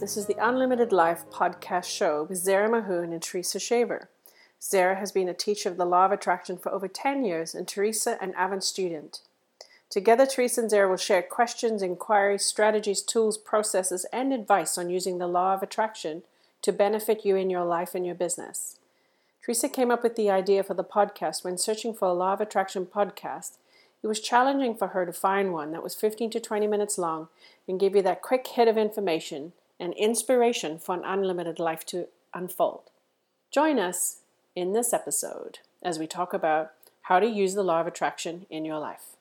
This is the Unlimited Life podcast show with Zara Mahoon and Teresa Shaver. Zara has been a teacher of the law of attraction for over 10 years and Teresa an avid student. Together, Teresa and Zara will share questions, inquiries, strategies, tools, processes, and advice on using the law of attraction to benefit you in your life and your business. Teresa came up with the idea for the podcast when searching for a law of attraction podcast. It was challenging for her to find one that was 15 to 20 minutes long and give you that quick hit of information and inspiration for an unlimited life to unfold. Join us in this episode as we talk about how to use the law of attraction in your life.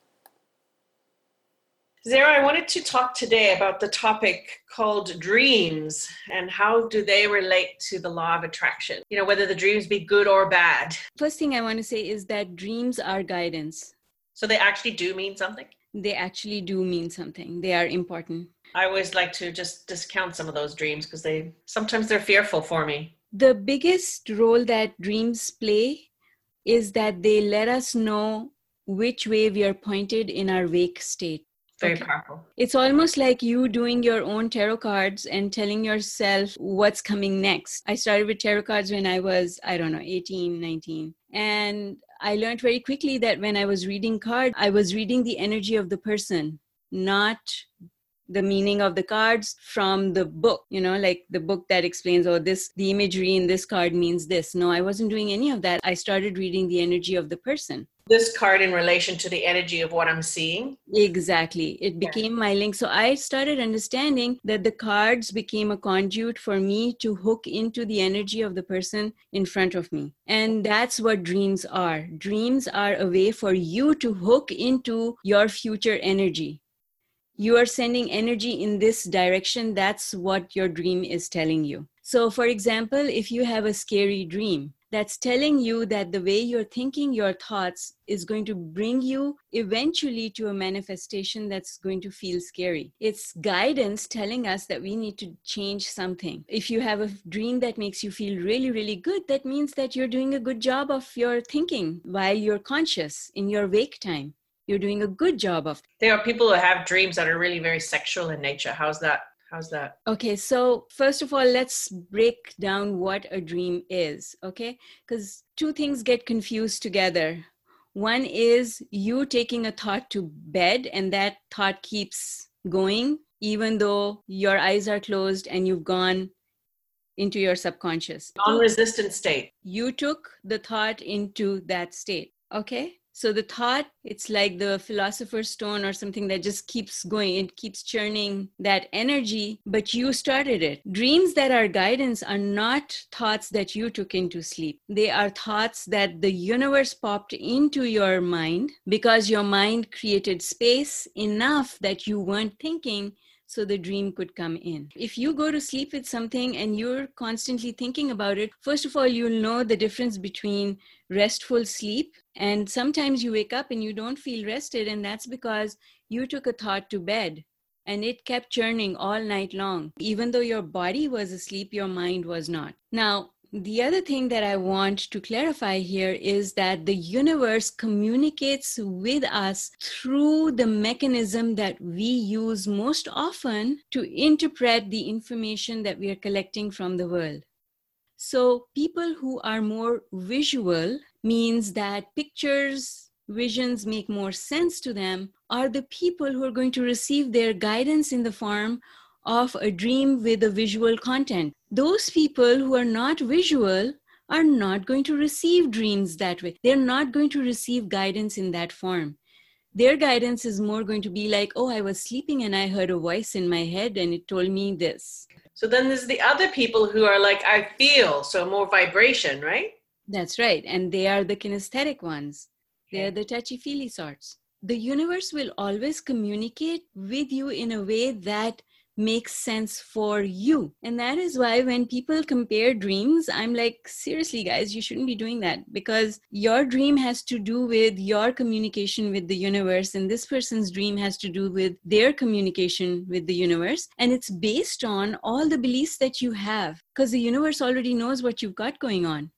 Zara, I wanted to talk today about the topic called dreams and how do they relate to the law of attraction? You know, whether the dreams be good or bad. First thing I want to say is that dreams are guidance. So they actually do mean something? They actually do mean something. They are important. I always like to just discount some of those dreams because they sometimes they're fearful for me. The biggest role that dreams play is that they let us know which way we are pointed in our wake state. Very okay. powerful. It's almost like you doing your own tarot cards and telling yourself what's coming next. I started with tarot cards when I was, I don't know, 18, 19. And I learned very quickly that when I was reading cards, I was reading the energy of the person, not the meaning of the cards from the book you know like the book that explains oh this the imagery in this card means this. No i wasn't doing any of that. I started reading the energy of the person this card in relation to the energy of what i'm seeing. Exactly. It became my link. So i started understanding that the cards became a conduit for me to hook into the energy of the person in front of me. And that's what dreams are. Dreams are a way for you to hook into your future energy. You are sending energy in this direction. That's what your dream is telling you. So for example if you have a scary dream that's telling you that the way you're thinking your thoughts is going to bring you eventually to a manifestation that's going to feel scary. It's guidance telling us that we need to change something. If you have a dream that makes you feel really, really good, that means that you're doing a good job of your thinking while you're conscious in your wake time you're doing a good job of there are people who have dreams that are really very sexual in nature how's that how's that? Okay so first of all let's break down what a dream is okay? Because two things get confused together. One is you taking a thought to bed and that thought keeps going even though your eyes are closed and you've gone into your subconscious. Non-resistant state. You took the thought into that state okay so the thought it's like the philosopher's stone or something that just keeps going it keeps churning that energy but you started it dreams that are guidance are not thoughts that you took into sleep they are thoughts that the universe popped into your mind because your mind created space enough that you weren't thinking so the dream could come in. If you go to sleep with something and you're constantly thinking about it, first of all, you'll know the difference between restful sleep and sometimes you wake up and you don't feel rested, and that's because you took a thought to bed and it kept churning all night long. Even though your body was asleep, your mind was not. Now, the other thing that I want to clarify here is that the universe communicates with us through the mechanism that we use most often to interpret the information that we are collecting from the world. So, people who are more visual means that pictures, visions make more sense to them are the people who are going to receive their guidance in the form of a dream with a visual content. Those people who are not visual are not going to receive dreams that way. They're not going to receive guidance in that form. Their guidance is more going to be like, oh, I was sleeping and I heard a voice in my head and it told me this. So then there's the other people who are like, I feel, so more vibration, right? That's right. And they are the kinesthetic ones, they're the touchy feely sorts. The universe will always communicate with you in a way that makes sense for you. And that is why when people compare dreams, I'm like, seriously, guys, you shouldn't be doing that because your dream has to do with your communication with the universe, and this person's dream has to do with their communication with the universe. And it's based on all the beliefs that you have because the universe already knows what you've got going on.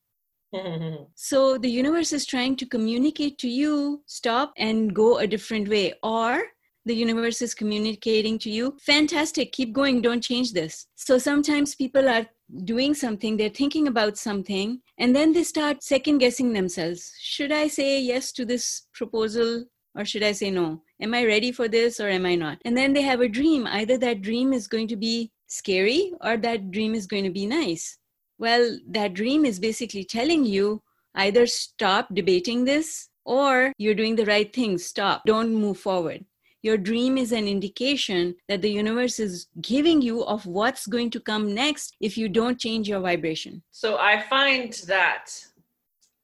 so the universe is trying to communicate to you stop and go a different way or the universe is communicating to you, fantastic, keep going, don't change this. So sometimes people are doing something, they're thinking about something, and then they start second guessing themselves. Should I say yes to this proposal or should I say no? Am I ready for this or am I not? And then they have a dream. Either that dream is going to be scary or that dream is going to be nice. Well, that dream is basically telling you either stop debating this or you're doing the right thing, stop, don't move forward. Your dream is an indication that the universe is giving you of what's going to come next if you don't change your vibration. So I find that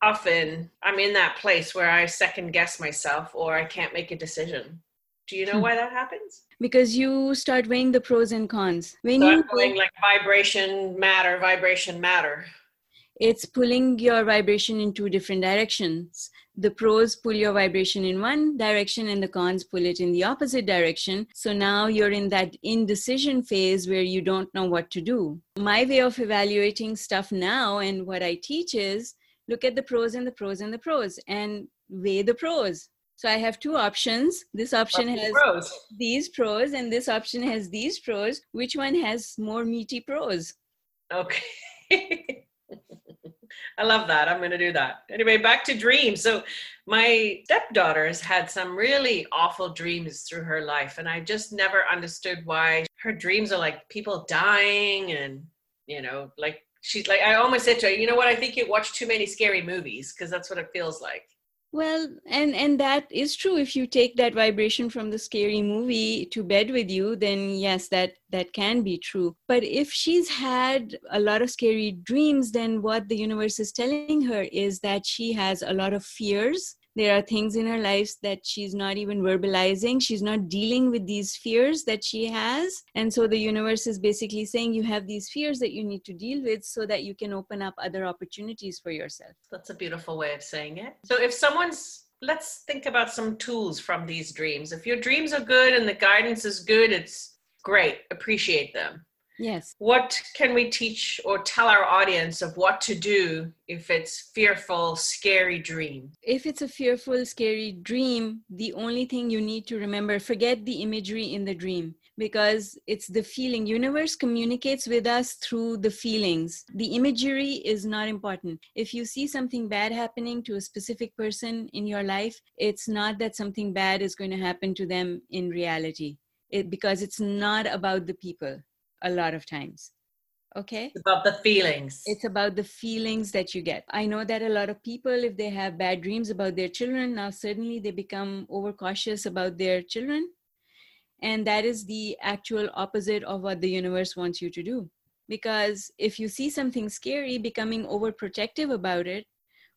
often I'm in that place where I second guess myself or I can't make a decision. Do you know hmm. why that happens? Because you start weighing the pros and cons. When so you I'm going like vibration matter, vibration matter. It's pulling your vibration in two different directions. The pros pull your vibration in one direction and the cons pull it in the opposite direction. So now you're in that indecision phase where you don't know what to do. My way of evaluating stuff now and what I teach is look at the pros and the pros and the pros and weigh the pros. So I have two options. This option has pros. these pros and this option has these pros. Which one has more meaty pros? Okay. I love that. I'm going to do that. Anyway, back to dreams. So, my stepdaughter has had some really awful dreams through her life, and I just never understood why her dreams are like people dying and, you know, like she's like, I almost said to her, you know what, I think you watch too many scary movies because that's what it feels like. Well, and and that is true. If you take that vibration from the scary movie to bed with you, then yes, that that can be true. But if she's had a lot of scary dreams, then what the universe is telling her is that she has a lot of fears there are things in her life that she's not even verbalizing. She's not dealing with these fears that she has. And so the universe is basically saying you have these fears that you need to deal with so that you can open up other opportunities for yourself. That's a beautiful way of saying it. So if someone's let's think about some tools from these dreams. If your dreams are good and the guidance is good it's great. Appreciate them Yes. What can we teach or tell our audience of what to do if it's fearful, scary dream? If it's a fearful, scary dream, the only thing you need to remember, forget the imagery in the dream because it's the feeling. Universe communicates with us through the feelings. The imagery is not important. If you see something bad happening to a specific person in your life it's not that something bad is going to happen to them in reality. It, because it's not about the people a lot of times okay? It's about the feelings. It's about the feelings that you get. I know that a lot of people if they have bad dreams about their children now suddenly they become overcautious about their children. And that is the actual opposite of what the universe wants you to do. Because if you see something scary becoming overprotective about it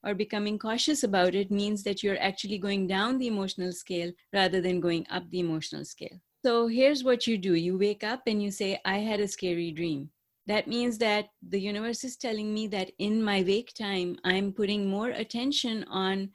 or becoming cautious about it means that you're actually going down the emotional scale rather than going up the emotional scale so here's what you do you wake up and you say, I had a scary dream. That means that the universe is telling me that in my wake time, I'm putting more attention on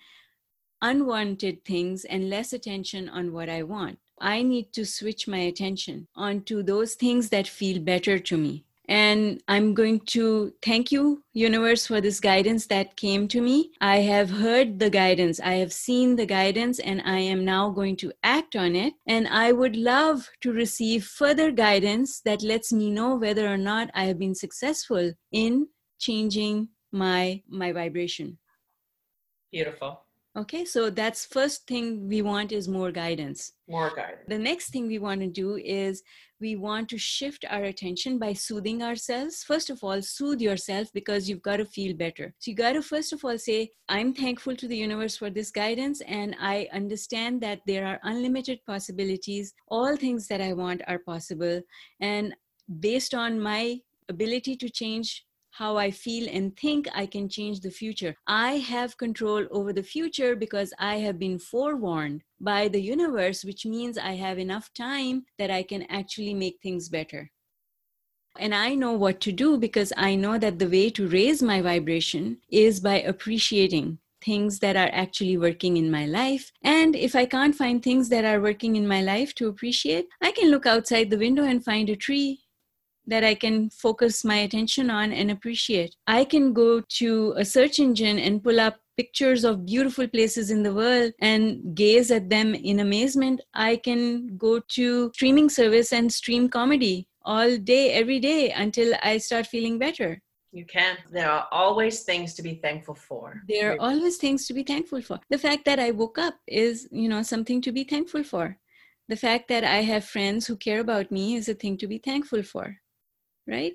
unwanted things and less attention on what I want. I need to switch my attention onto those things that feel better to me and i'm going to thank you universe for this guidance that came to me. I have heard the guidance. I have seen the guidance and i am now going to act on it. And i would love to receive further guidance that lets me know whether or not i have been successful in changing my my vibration. Beautiful okay so that's first thing we want is more guidance more guidance the next thing we want to do is we want to shift our attention by soothing ourselves. First of all, soothe yourself because you've got to feel better. So you got to first of all say, I'm thankful to the universe for this guidance, and I understand that there are unlimited possibilities. All things that I want are possible. And based on my ability to change how I feel and think I can change the future. I have control over the future because I have been forewarned by the universe, which means I have enough time that I can actually make things better. And I know what to do because I know that the way to raise my vibration is by appreciating things that are actually working in my life. And if I can't find things that are working in my life to appreciate, I can look outside the window and find a tree that I can focus my attention on and appreciate. I can go to a search engine and pull up pictures of beautiful places in the world and gaze at them in amazement, I can go to streaming service and stream comedy all day, every day until I start feeling better. You can. There are always things to be thankful for. There are always things to be thankful for. The fact that I woke up is, you know, something to be thankful for. The fact that I have friends who care about me is a thing to be thankful for, right?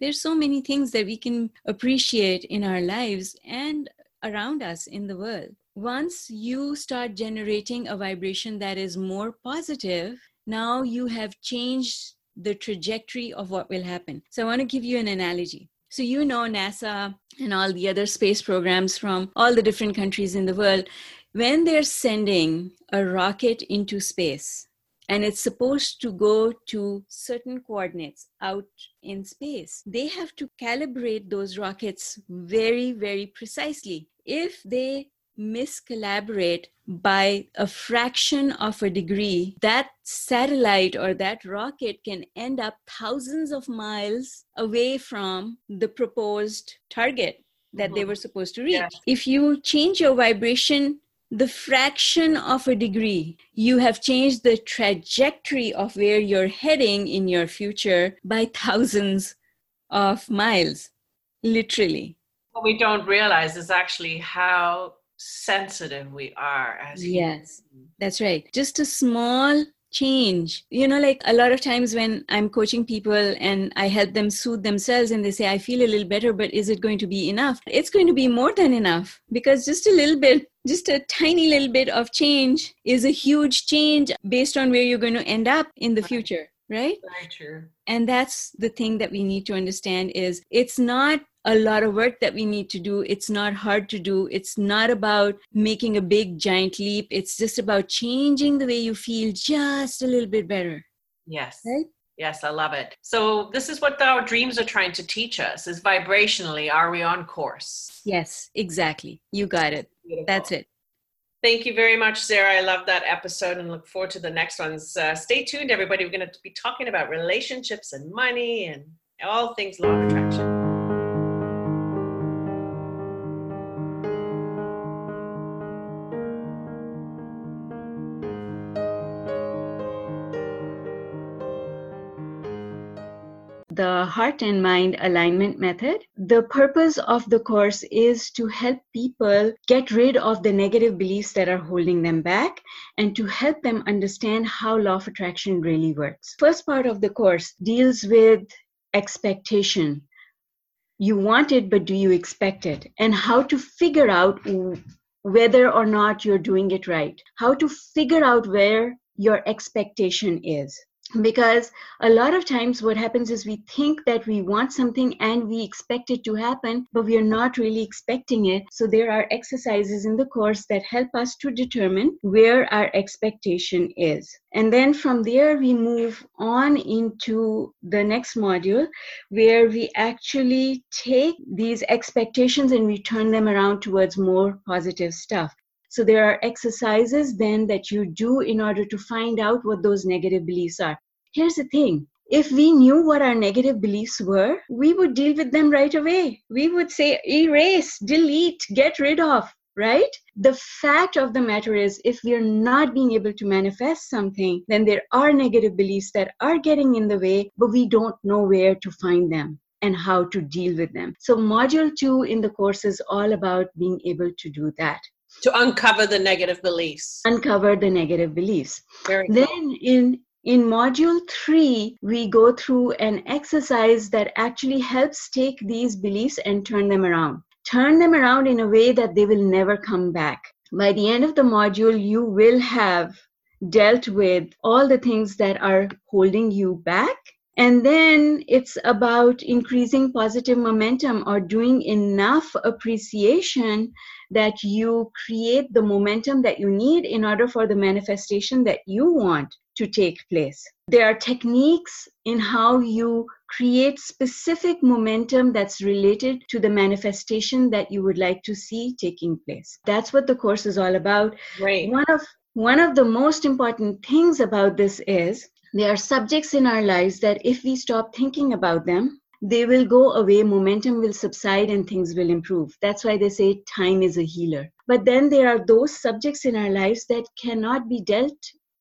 There's so many things that we can appreciate in our lives and around us in the world. Once you start generating a vibration that is more positive, now you have changed the trajectory of what will happen. So I want to give you an analogy. So, you know, NASA and all the other space programs from all the different countries in the world, when they're sending a rocket into space and it's supposed to go to certain coordinates out in space, they have to calibrate those rockets very, very precisely. If they miscollaborate by a fraction of a degree, that satellite or that rocket can end up thousands of miles away from the proposed target that mm-hmm. they were supposed to reach. If you change your vibration the fraction of a degree, you have changed the trajectory of where you're heading in your future by thousands of miles, literally. What we don't realize is actually how sensitive we are as yes humans. that's right just a small change. You know like a lot of times when i'm coaching people and i help them soothe themselves and they say i feel a little better but is it going to be enough? It's going to be more than enough because just a little bit just a tiny little bit of change is a huge change based on where you're going to end up in the future right? Very true. And that's the thing that we need to understand is it's not a lot of work that we need to do. It's not hard to do. It's not about making a big giant leap. It's just about changing the way you feel just a little bit better. Yes. Right? Yes, I love it. So this is what our dreams are trying to teach us is vibrationally are we on course? Yes, exactly. You got it. Beautiful. That's it. Thank you very much, Zara. I love that episode and look forward to the next ones. Uh, stay tuned, everybody. We're going to be talking about relationships and money and all things law of attraction. The heart and mind alignment method. The purpose of the course is to help people get rid of the negative beliefs that are holding them back and to help them understand how law of attraction really works. First part of the course deals with expectation. You want it, but do you expect it? And how to figure out whether or not you're doing it right. How to figure out where your expectation is because a lot of times what happens is we think that we want something and we expect it to happen but we are not really expecting it. So there are exercises in the course that help us to determine where our expectation is. And then from there we move on into the next module where we actually take these expectations and we turn them around towards more positive stuff so there are exercises then that you do in order to find out what those negative beliefs are. Here's the thing. If we knew what our negative beliefs were, we would deal with them right away. We would say, erase, delete, get rid of, right? The fact of the matter is, if we're not being able to manifest something, then there are negative beliefs that are getting in the way, but we don't know where to find them and how to deal with them. So, module two in the course is all about being able to do that to uncover the negative beliefs. Uncover the negative beliefs. Very then cool. in in module 3 we go through an exercise that actually helps take these beliefs and turn them around. Turn them around in a way that they will never come back. By the end of the module you will have dealt with all the things that are holding you back and then it's about increasing positive momentum or doing enough appreciation that you create the momentum that you need in order for the manifestation that you want to take place. There are techniques in how you create specific momentum that's related to the manifestation that you would like to see taking place. That's what the course is all about. Right. One of one of the most important things about this is there are subjects in our lives that if we stop thinking about them they will go away, momentum will subside, and things will improve. That's why they say time is a healer. But then there are those subjects in our lives that cannot be dealt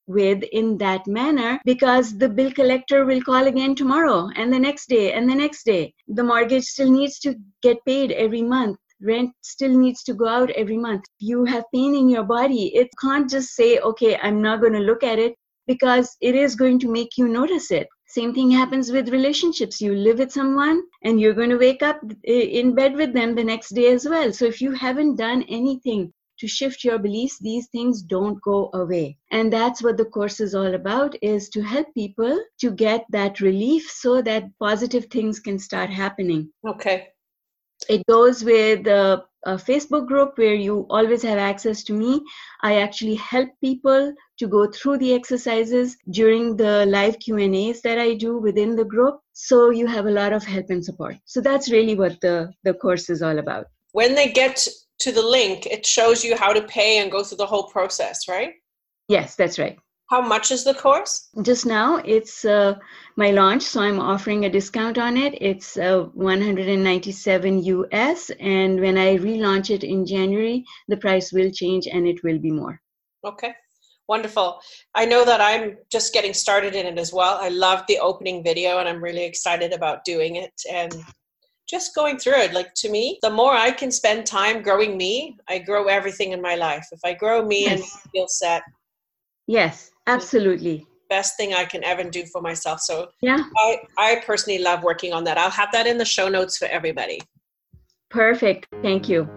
with in that manner because the bill collector will call again tomorrow and the next day and the next day. The mortgage still needs to get paid every month. Rent still needs to go out every month. You have pain in your body. It can't just say, okay, I'm not going to look at it because it is going to make you notice it. Same thing happens with relationships. You live with someone and you're going to wake up eh, in bed with them the next day as well. So if you haven't done anything to shift your beliefs these things don't go away and that's what the course is all about is to help people to get that relief so that positive things can start happening okay it goes with a, a, facebook group where you always have access to me. I actually help people to go through the exercises during the live q and a's that i do within the group. So you have a lot of help and support. So that's really what the the course is all about. When they get to the link it shows you how to pay and go through the whole process right? Yes that's right how much is the course? Just now, it's uh, my launch, so I'm offering a discount on it. It's uh, 197 US, and when I relaunch it in January, the price will change and it will be more. Okay, wonderful. I know that I'm just getting started in it as well. I loved the opening video, and I'm really excited about doing it and just going through it. Like to me, the more I can spend time growing me, I grow everything in my life. If I grow me yes. and feel set, Yes, absolutely. Best thing I can ever do for myself. So yeah, I, I personally love working on that. I'll have that in the show notes for everybody. Perfect. Thank you.